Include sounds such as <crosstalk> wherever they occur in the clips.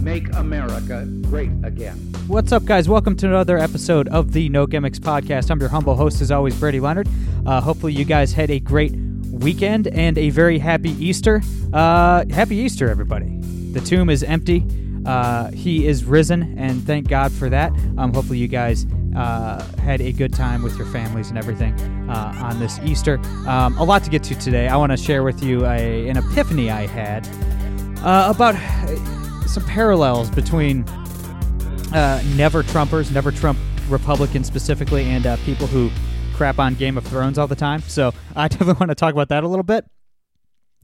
make America great again. What's up, guys? Welcome to another episode of the No Gimmicks podcast. I'm your humble host, as always, Brady Leonard. Uh, hopefully, you guys had a great weekend and a very happy Easter. Uh, happy Easter, everybody. The tomb is empty. Uh, he is risen, and thank God for that. Um, hopefully, you guys uh, had a good time with your families and everything uh, on this Easter. Um, a lot to get to today. I want to share with you a, an epiphany I had uh, about some parallels between uh, never Trumpers, never Trump Republicans specifically, and uh, people who crap on Game of Thrones all the time. So I <laughs> definitely want to talk about that a little bit.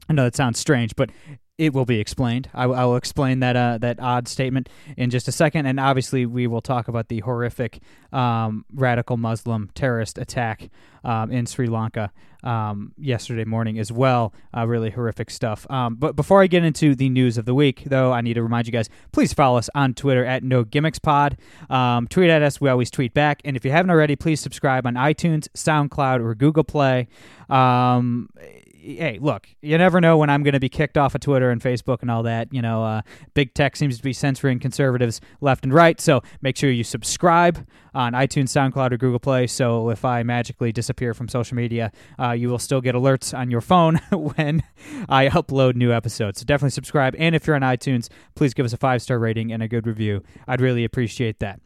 I know that sounds strange, but it will be explained. I, I will explain that uh, that odd statement in just a second, and obviously we will talk about the horrific um, radical Muslim terrorist attack um, in Sri Lanka um, yesterday morning as well. Uh, really horrific stuff. Um, but before I get into the news of the week, though, I need to remind you guys: please follow us on Twitter at No Gimmicks Pod. Um, tweet at us; we always tweet back. And if you haven't already, please subscribe on iTunes, SoundCloud, or Google Play. Um, hey, look, you never know when I'm going to be kicked off of Twitter and Facebook and all that. You know, uh, big tech seems to be censoring conservatives left and right. So make sure you subscribe on iTunes, SoundCloud, or Google Play. So if I magically disappear from social media, uh, you will still get alerts on your phone <laughs> when I upload new episodes. So definitely subscribe. And if you're on iTunes, please give us a five star rating and a good review. I'd really appreciate that.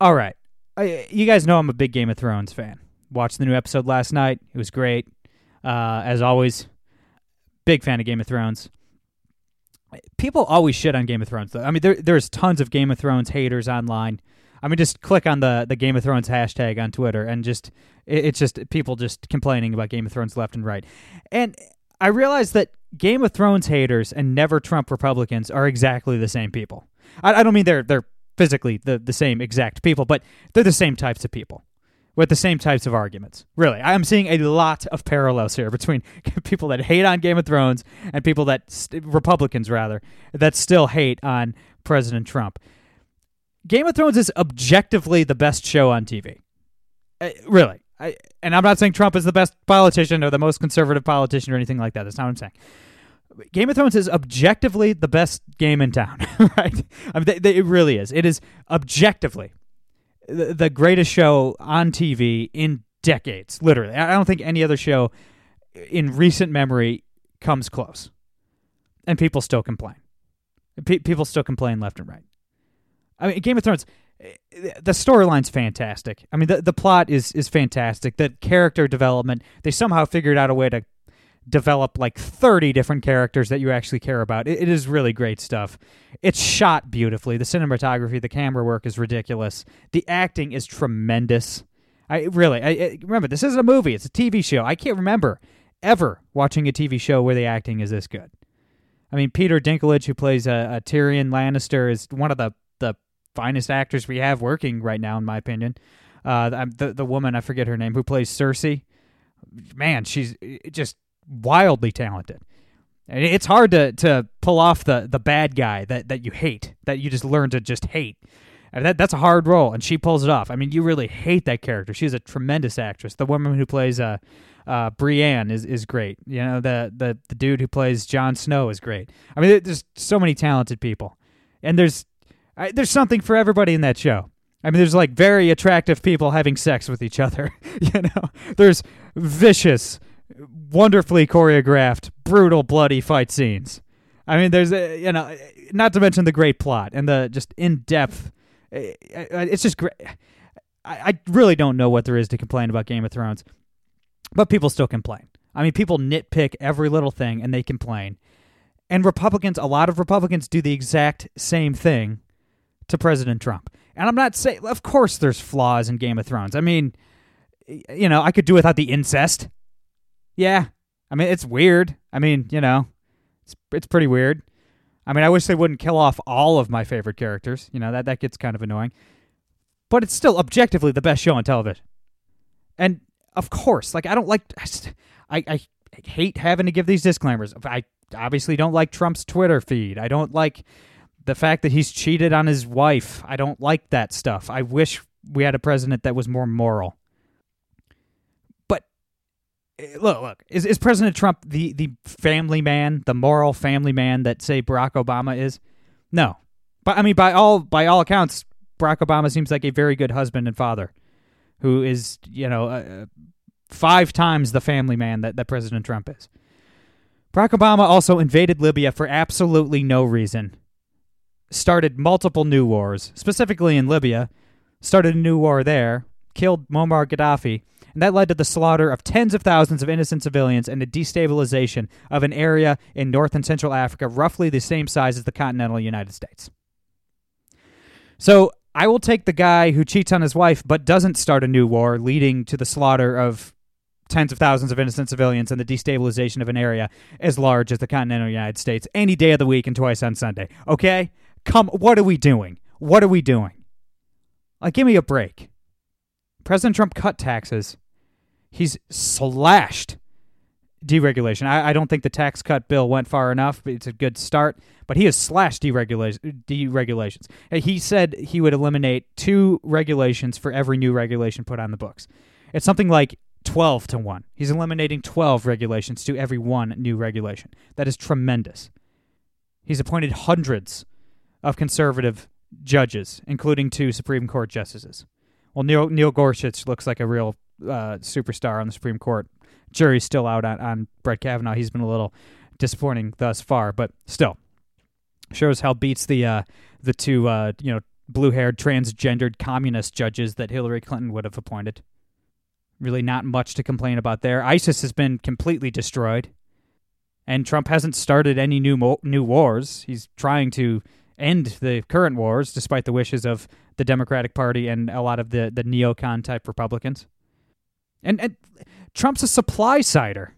All right. I, you guys know I'm a big Game of Thrones fan. Watched the new episode last night. It was great. Uh, as always, big fan of Game of Thrones. People always shit on Game of Thrones, though. I mean, there, there's tons of Game of Thrones haters online. I mean, just click on the the Game of Thrones hashtag on Twitter, and just it, it's just people just complaining about Game of Thrones left and right. And I realize that Game of Thrones haters and never Trump Republicans are exactly the same people. I, I don't mean they're they're physically the the same exact people, but they're the same types of people with the same types of arguments. Really, I'm seeing a lot of parallels here between <laughs> people that hate on Game of Thrones and people that Republicans rather that still hate on President Trump. Game of Thrones is objectively the best show on TV. Uh, really. I, and I'm not saying Trump is the best politician or the most conservative politician or anything like that. That's not what I'm saying. Game of Thrones is objectively the best game in town, <laughs> right? I mean, they, they, it really is. It is objectively the, the greatest show on TV in decades, literally. I don't think any other show in recent memory comes close. And people still complain. People still complain left and right. I mean, Game of Thrones, eh, the storyline's fantastic. I mean, the the plot is is fantastic. The character development, they somehow figured out a way to develop like 30 different characters that you actually care about. It, it is really great stuff. It's shot beautifully. The cinematography, the camera work is ridiculous. The acting is tremendous. I really, I, I, remember this isn't a movie; it's a TV show. I can't remember ever watching a TV show where the acting is this good. I mean, Peter Dinklage, who plays a, a Tyrion Lannister, is one of the the finest actors we have working right now, in my opinion. Uh, the the woman I forget her name who plays Cersei, man, she's just wildly talented. And it's hard to, to pull off the, the bad guy that, that you hate, that you just learn to just hate. And that that's a hard role, and she pulls it off. I mean, you really hate that character. She's a tremendous actress. The woman who plays uh, uh, Brienne is, is great. You know, the, the the dude who plays Jon Snow is great. I mean, there's so many talented people, and there's I, there's something for everybody in that show. I mean, there's like very attractive people having sex with each other. <laughs> you know, there's vicious wonderfully choreographed, brutal, bloody fight scenes. I mean, there's a, you know, not to mention the great plot and the just in depth. Eh, eh, it's just great. I, I really don't know what there is to complain about Game of Thrones, but people still complain. I mean, people nitpick every little thing and they complain. And Republicans, a lot of Republicans do the exact same thing to President Trump. And I'm not saying, of course, there's flaws in Game of Thrones. I mean, you know, I could do without the incest. Yeah. I mean, it's weird. I mean, you know, it's it's pretty weird. I mean, I wish they wouldn't kill off all of my favorite characters. You know, that that gets kind of annoying. But it's still objectively the best show on television. And of course, like I don't like I I hate having to give these disclaimers. I obviously don't like Trump's Twitter feed. I don't like the fact that he's cheated on his wife. I don't like that stuff. I wish we had a president that was more moral. Eh, look, look, is, is President Trump the, the family man, the moral family man that say Barack Obama is? No. But I mean by all by all accounts, Barack Obama seems like a very good husband and father who is, you know, uh, five times the family man that, that President Trump is. Barack Obama also invaded Libya for absolutely no reason started multiple new wars, specifically in Libya, started a new war there, killed Muammar Gaddafi, and that led to the slaughter of tens of thousands of innocent civilians and the destabilization of an area in North and Central Africa roughly the same size as the continental United States. So I will take the guy who cheats on his wife but doesn't start a new war leading to the slaughter of tens of thousands of innocent civilians and the destabilization of an area as large as the continental United States any day of the week and twice on Sunday. Okay? Come, what are we doing? What are we doing? Like, give me a break. President Trump cut taxes. He's slashed deregulation. I, I, don't think the tax cut bill went far enough. But it's a good start, but he has slashed deregulation, deregulations. He said he would eliminate two regulations for every new regulation put on the books. It's something like 12 to 1. He's eliminating 12 regulations to every one new regulation. That is tremendous. He's appointed hundreds of conservative judges, including two Supreme Court justices. Well, Neil, Neil Gorsuch looks like a real uh, superstar on the Supreme Court. Jury's still out on, on Brett Kavanaugh. He's been a little disappointing thus far, but still shows how beats the uh, the two uh, you know blue haired transgendered communist judges that Hillary Clinton would have appointed. Really, not much to complain about there. ISIS has been completely destroyed, and Trump hasn't started any new mo- new wars. He's trying to end the current wars, despite the wishes of the Democratic Party and a lot of the, the neocon type Republicans. And, and Trump's a supply sider.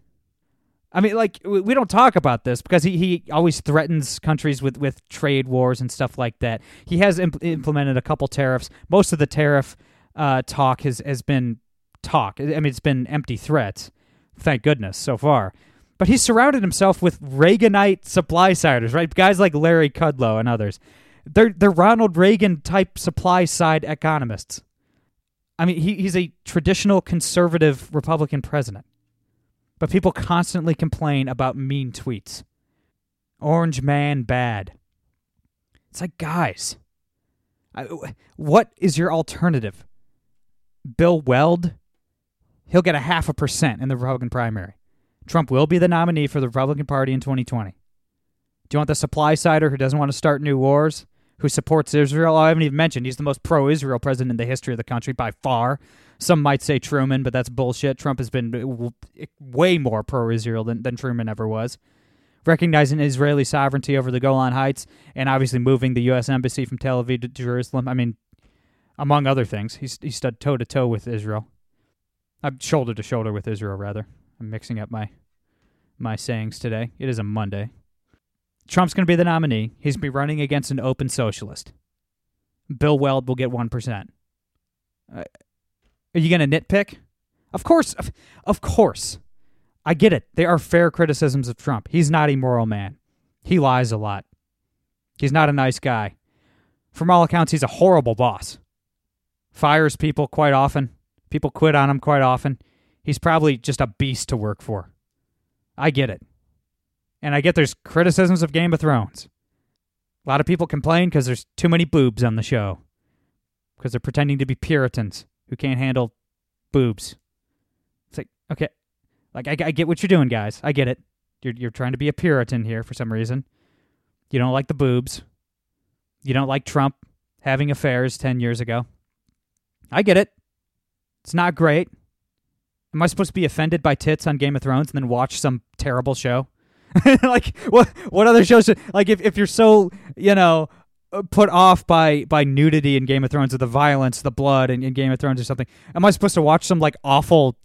I mean, like we don't talk about this because he, he always threatens countries with, with trade wars and stuff like that. He has imp- implemented a couple tariffs. Most of the tariff uh, talk has has been talk. I mean, it's been empty threats. Thank goodness so far. But he's surrounded himself with Reaganite supply siders, right? Guys like Larry Kudlow and others. They're they're Ronald Reagan type supply side economists. I mean, he, he's a traditional conservative Republican president. But people constantly complain about mean tweets. Orange man bad. It's like, guys, I, what is your alternative? Bill Weld? He'll get a half a percent in the Republican primary. Trump will be the nominee for the Republican Party in 2020. Do you want the supply sider who doesn't want to start new wars, who supports Israel? I haven't even mentioned he's the most pro Israel president in the history of the country by far. Some might say Truman, but that's bullshit. Trump has been way more pro Israel than, than Truman ever was. Recognizing Israeli sovereignty over the Golan Heights and obviously moving the U.S. Embassy from Tel Aviv to Jerusalem. I mean, among other things, he's, he stood toe to toe with Israel. Uh, I'm shoulder to shoulder with Israel, rather. I'm mixing up my my sayings today. It is a Monday. Trump's going to be the nominee. He's going to be running against an open socialist. Bill Weld will get 1%. Uh, are you going to nitpick? Of course. Of, of course. I get it. There are fair criticisms of Trump. He's not a moral man. He lies a lot. He's not a nice guy. From all accounts, he's a horrible boss. Fires people quite often. People quit on him quite often. He's probably just a beast to work for. I get it. And I get there's criticisms of Game of Thrones. A lot of people complain because there's too many boobs on the show. Because they're pretending to be Puritans who can't handle boobs. It's like, okay, like I, I get what you're doing, guys. I get it. You're you're trying to be a Puritan here for some reason. You don't like the boobs. You don't like Trump having affairs ten years ago. I get it. It's not great. Am I supposed to be offended by tits on Game of Thrones and then watch some terrible show? <laughs> like what what other shows should, like if if you're so, you know, uh, put off by by nudity in Game of Thrones or the violence, the blood in, in Game of Thrones or something, am I supposed to watch some like awful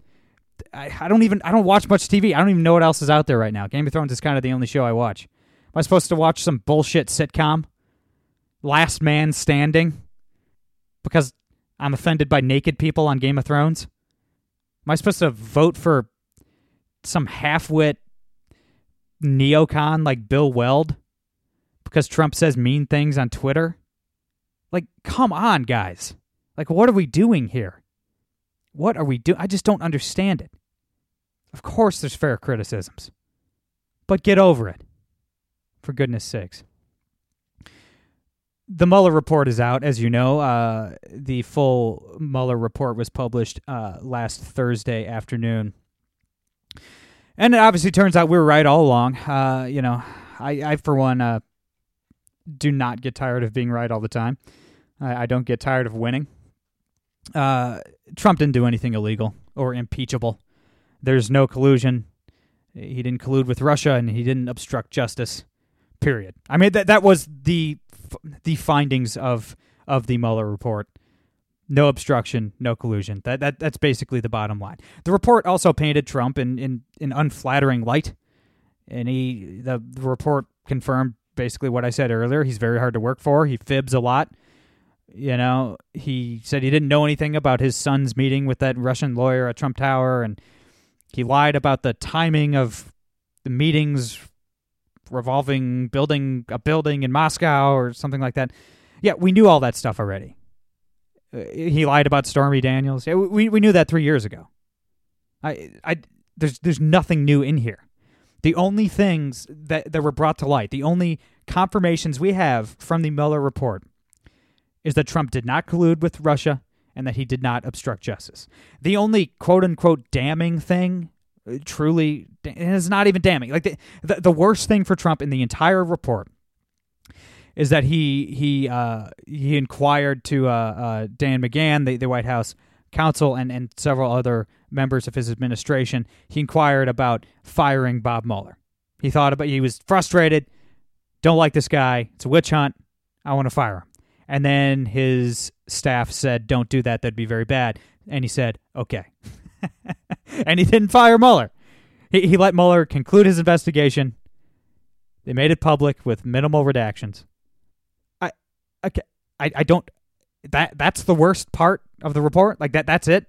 I, I don't even I don't watch much TV. I don't even know what else is out there right now. Game of Thrones is kind of the only show I watch. Am I supposed to watch some bullshit sitcom? Last Man Standing? Because I'm offended by naked people on Game of Thrones? Am I supposed to vote for some half-wit neocon like Bill Weld because Trump says mean things on Twitter? Like, come on, guys. Like, what are we doing here? What are we doing? I just don't understand it. Of course, there's fair criticisms, but get over it. For goodness sakes. The Mueller report is out, as you know. Uh, the full Mueller report was published uh, last Thursday afternoon. And it obviously turns out we were right all along. Uh, you know, I, I for one, uh, do not get tired of being right all the time. I, I don't get tired of winning. Uh, Trump didn't do anything illegal or impeachable. There's no collusion. He didn't collude with Russia, and he didn't obstruct justice. Period. I mean that that was the the findings of of the Mueller report. No obstruction, no collusion. That that that's basically the bottom line. The report also painted Trump in in an unflattering light, and he the, the report confirmed basically what I said earlier. He's very hard to work for. He fibs a lot. You know, he said he didn't know anything about his son's meeting with that Russian lawyer at Trump Tower, and he lied about the timing of the meetings revolving building a building in Moscow or something like that. Yeah, we knew all that stuff already. Uh, he lied about Stormy Daniels. We we knew that three years ago. I I there's there's nothing new in here. The only things that that were brought to light, the only confirmations we have from the Mueller report is that Trump did not collude with Russia and that he did not obstruct justice. The only quote unquote damning thing, uh, truly, is not even damning. Like the, the, the worst thing for Trump in the entire report is that he he uh, he inquired to uh, uh, Dan McGahn, the, the White House counsel, and, and several other members of his administration. He inquired about firing Bob Mueller. He thought about he was frustrated. Don't like this guy. It's a witch hunt. I want to fire him. And then his staff said, Don't do that. That'd be very bad. And he said, Okay. <laughs> and he didn't fire Mueller. He, he let Mueller conclude his investigation. They made it public with minimal redactions. Okay, I, I don't. That that's the worst part of the report. Like that. That's it.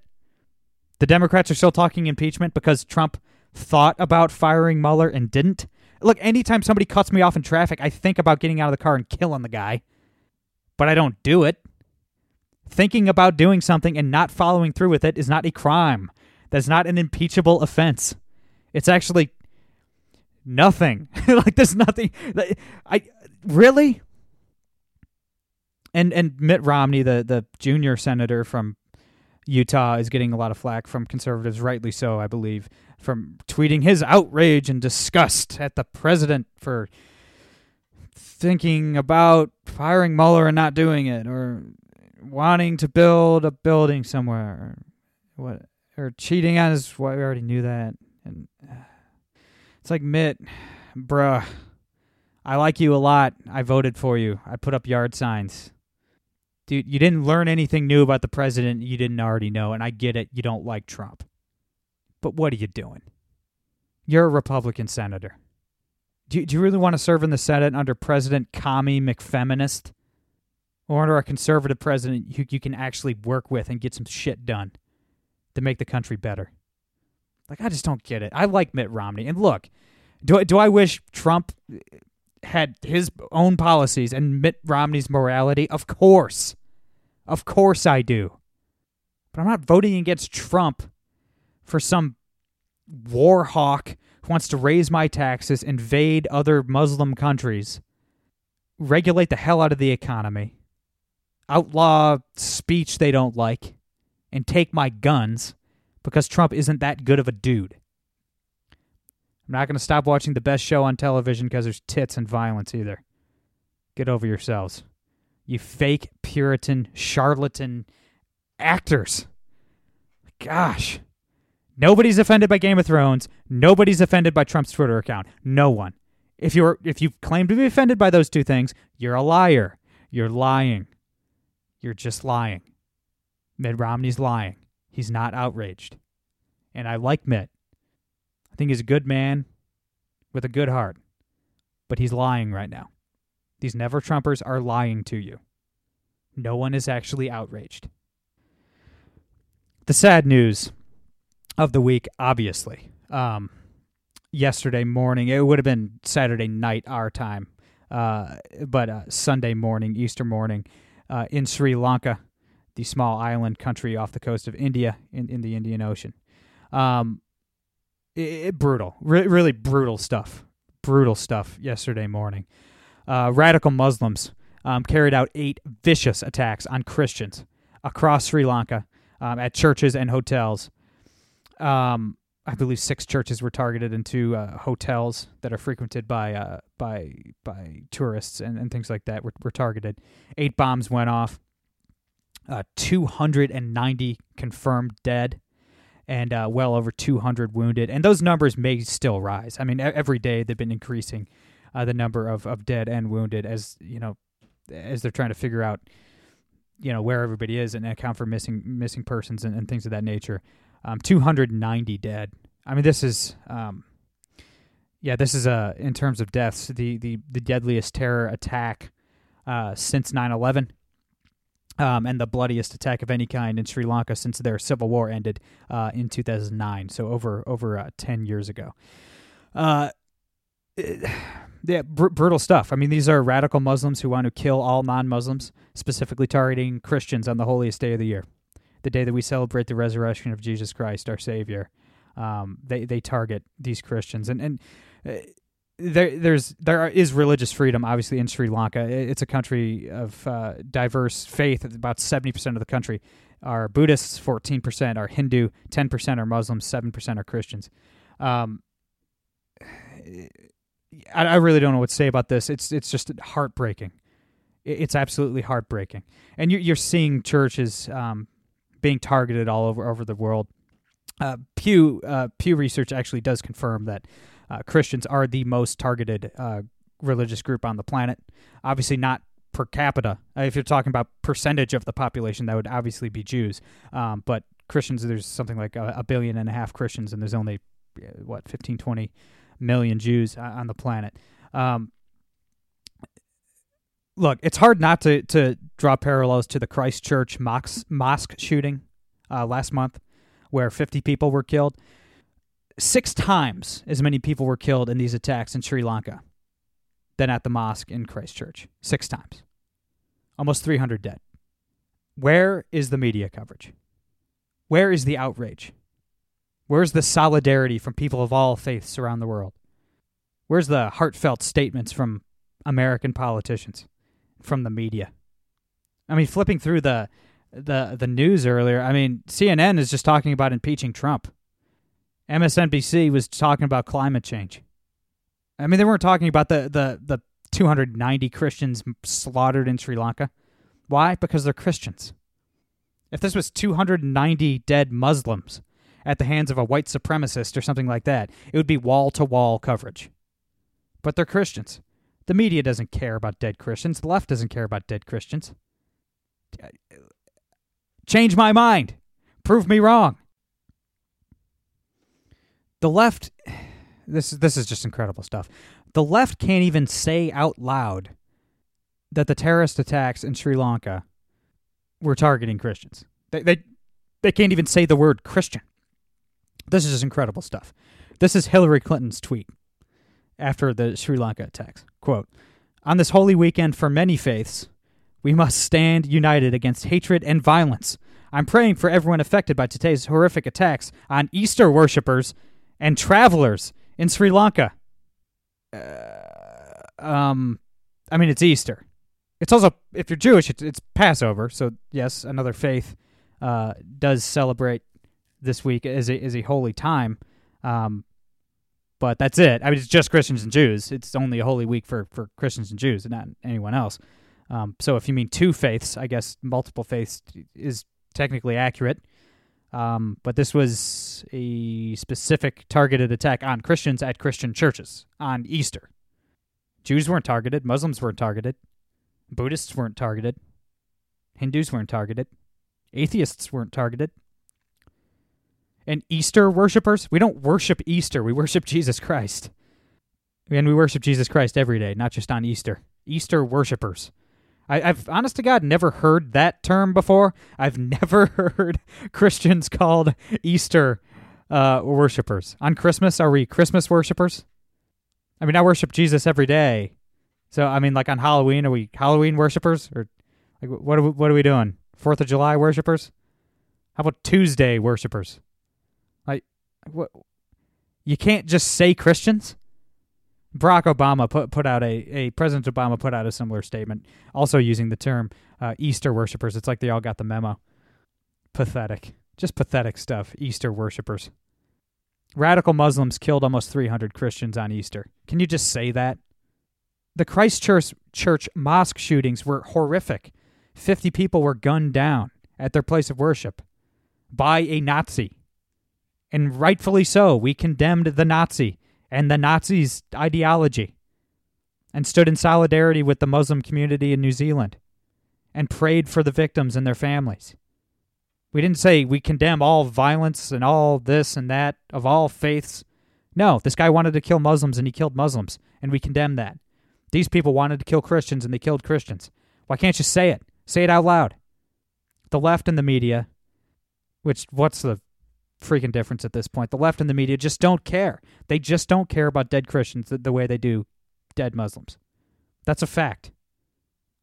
The Democrats are still talking impeachment because Trump thought about firing Mueller and didn't. Look, anytime somebody cuts me off in traffic, I think about getting out of the car and killing the guy but I don't do it. Thinking about doing something and not following through with it is not a crime. That's not an impeachable offense. It's actually nothing. <laughs> like there's nothing. I really. And and Mitt Romney, the the junior senator from Utah, is getting a lot of flack from conservatives, rightly so, I believe, from tweeting his outrage and disgust at the president for thinking about firing Mueller and not doing it, or wanting to build a building somewhere, or what, or cheating on his. Well, we already knew that, and uh, it's like Mitt, bruh. I like you a lot. I voted for you. I put up yard signs. Dude, you didn't learn anything new about the president you didn't already know, and I get it. You don't like Trump. But what are you doing? You're a Republican senator. Do you, do you really want to serve in the Senate under President Commie McFeminist? Or under a conservative president who you can actually work with and get some shit done to make the country better? Like, I just don't get it. I like Mitt Romney. And look, do, do I wish Trump had his own policies and Mitt Romney's morality? Of course. Of course I do. But I'm not voting against Trump for some war hawk who wants to raise my taxes, invade other Muslim countries, regulate the hell out of the economy, outlaw speech they don't like, and take my guns because Trump isn't that good of a dude. I'm not going to stop watching the best show on television because there's tits and violence either. Get over yourselves. You fake Puritan, charlatan actors. Gosh. Nobody's offended by Game of Thrones. Nobody's offended by Trump's Twitter account. No one. If you're if you claim to be offended by those two things, you're a liar. You're lying. You're just lying. Mitt Romney's lying. He's not outraged. And I like Mitt. I think he's a good man with a good heart. But he's lying right now. These never Trumpers are lying to you. No one is actually outraged. The sad news of the week, obviously. Um, yesterday morning, it would have been Saturday night our time, uh, but uh, Sunday morning, Easter morning, uh, in Sri Lanka, the small island country off the coast of India in, in the Indian Ocean. Um, it, it, brutal, Re- really brutal stuff. Brutal stuff yesterday morning. Uh, radical Muslims um, carried out eight vicious attacks on Christians across Sri Lanka um, at churches and hotels. Um, I believe six churches were targeted and two uh, hotels that are frequented by uh, by by tourists and, and things like that were, were targeted. Eight bombs went off. Uh, 290 confirmed dead, and uh, well over 200 wounded. And those numbers may still rise. I mean, every day they've been increasing uh, the number of, of dead and wounded as you know as they're trying to figure out you know where everybody is and account for missing missing persons and, and things of that nature. Um, 290 dead. I mean, this is, um, yeah, this is uh, in terms of deaths, the the the deadliest terror attack uh, since 9/11. Um, and the bloodiest attack of any kind in Sri Lanka since their civil war ended uh, in 2009, so over over uh, 10 years ago. Uh, <sighs> yeah, br- brutal stuff. I mean, these are radical Muslims who want to kill all non-Muslims, specifically targeting Christians on the holiest day of the year the day that we celebrate the resurrection of Jesus Christ, our Savior. Um, they they target these Christians, and and uh, there there's there is religious freedom, obviously in Sri Lanka. It's a country of uh, diverse faith. About seventy percent of the country are Buddhists, fourteen percent are Hindu, ten percent are Muslims, seven percent are Christians. Um, I, I really don't know what to say about this. It's it's just heartbreaking. It's absolutely heartbreaking, and you're, you're seeing churches um, being targeted all over over the world. Uh, Pew uh, Pew Research actually does confirm that uh, Christians are the most targeted uh, religious group on the planet. Obviously, not per capita. Uh, if you're talking about percentage of the population, that would obviously be Jews. Um, but Christians, there's something like a, a, billion and a half Christians, and there's only uh, what 15, 20 million Jews on the planet. Um, look, it's hard not to to draw parallels to the Christchurch mosque, mosque shooting uh, last month, where 50 people were killed. Six times as many people were killed in these attacks in Sri Lanka than at the mosque in Christchurch. Six times. Almost 300 dead. Where is the media coverage? Where is the outrage? Where's the solidarity from people of all faiths around the world? Where's the heartfelt statements from American politicians? from the media. I mean, flipping through the the the news earlier, I mean, CNN is just talking about impeaching Trump. MSNBC was talking about climate change. I mean, they weren't talking about the the the 290 Christians slaughtered in Sri Lanka. Why? Because they're Christians. If this was 290 dead Muslims at the hands of a white supremacist or something like that, it would be wall to wall coverage. But they're Christians. The media doesn't care about dead Christians. The left doesn't care about dead Christians. Change my mind. Prove me wrong. The left this this is just incredible stuff. The left can't even say out loud that the terrorist attacks in Sri Lanka were targeting Christians. They they they can't even say the word Christian. This is just incredible stuff. This is Hillary Clinton's tweet after the Sri Lanka attacks. Quote On this holy weekend for many faiths, we must stand united against hatred and violence. I'm praying for everyone affected by today's horrific attacks on Easter worshippers and travelers in Sri Lanka. Uh, um, I mean, it's Easter. It's also, if you're Jewish, it's, it's Passover. So, yes, another faith uh, does celebrate this week as a, as a holy time. Um, but that's it. I mean, it's just Christians and Jews. It's only a holy week for, for Christians and Jews, and not anyone else. Um, so if you mean two faiths, I guess multiple faiths is technically accurate. Um, but this was a specific targeted attack on Christians at Christian churches on Easter. Jews weren't targeted. Muslims weren't targeted. Buddhists weren't targeted. Hindus weren't targeted. Atheists weren't targeted and Easter worshippers. We don't worship Easter, we worship Jesus Christ. And we worship Jesus Christ every day, not just on Easter. Easter worshippers. I, have honest to God never heard that term before. I've <laughs> never heard Christians called Easter uh, worshippers. On Christmas, are we Christmas worshippers? I mean, I worship Jesus every day. So, I mean, like on Halloween, are we Halloween worshippers? Or like, what are we, what are we doing? Fourth of July worshippers? How about Tuesday worshippers? Like, what? You can't just say Christians. Barack Obama put put out a, a President Obama put out a similar statement, also using the term uh, Easter worshippers. It's like they all got the memo. Pathetic, just pathetic stuff. Easter worshippers. Radical Muslims killed almost 300 Christians on Easter. Can you just say that? The Christchurch church mosque shootings were horrific. 50 people were gunned down at their place of worship by a Nazi. And rightfully so. We condemned the Nazi and the Nazis' ideology and stood in solidarity with the Muslim community in New Zealand and prayed for the victims and their families. We didn't say we condemn all violence and all this and that of all faiths. No, this guy wanted to kill Muslims and he killed Muslims, and we condemn that. These people wanted to kill Christians and they killed Christians. Why can't you say it? Say it out loud. The left and the media, which what's the freaking difference at this point? The left and the media just don't care. They just don't care about dead Christians the, the way they do dead Muslims. That's a fact.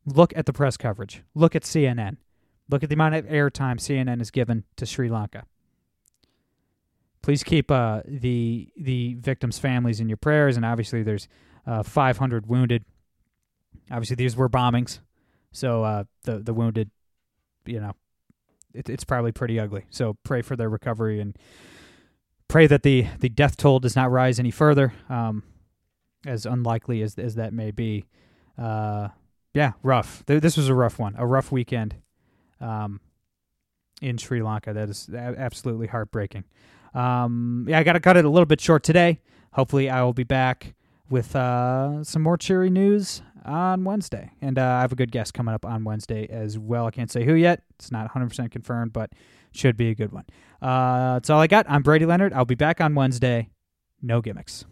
Look at the press coverage. Look at CNN. Look at the amount of airtime CNN has given to Sri Lanka. Please keep uh, the the victims' families in your prayers, and obviously there's uh, 500 wounded. Obviously, these were bombings, so uh, the the wounded, you know, it, it's probably pretty ugly. So pray for their recovery and pray that the the death toll does not rise any further. Um, as unlikely as as that may be. Uh, yeah, rough. This was a rough one, a rough weekend um, in Sri Lanka. That is absolutely heartbreaking. Um, yeah, I got to cut it a little bit short today. Hopefully, I will be back with uh, some more cheery news on Wednesday. And uh, I have a good guest coming up on Wednesday as well. I can't say who yet. It's not 100% confirmed, but should be a good one. Uh, that's all I got. I'm Brady Leonard. I'll be back on Wednesday. No gimmicks.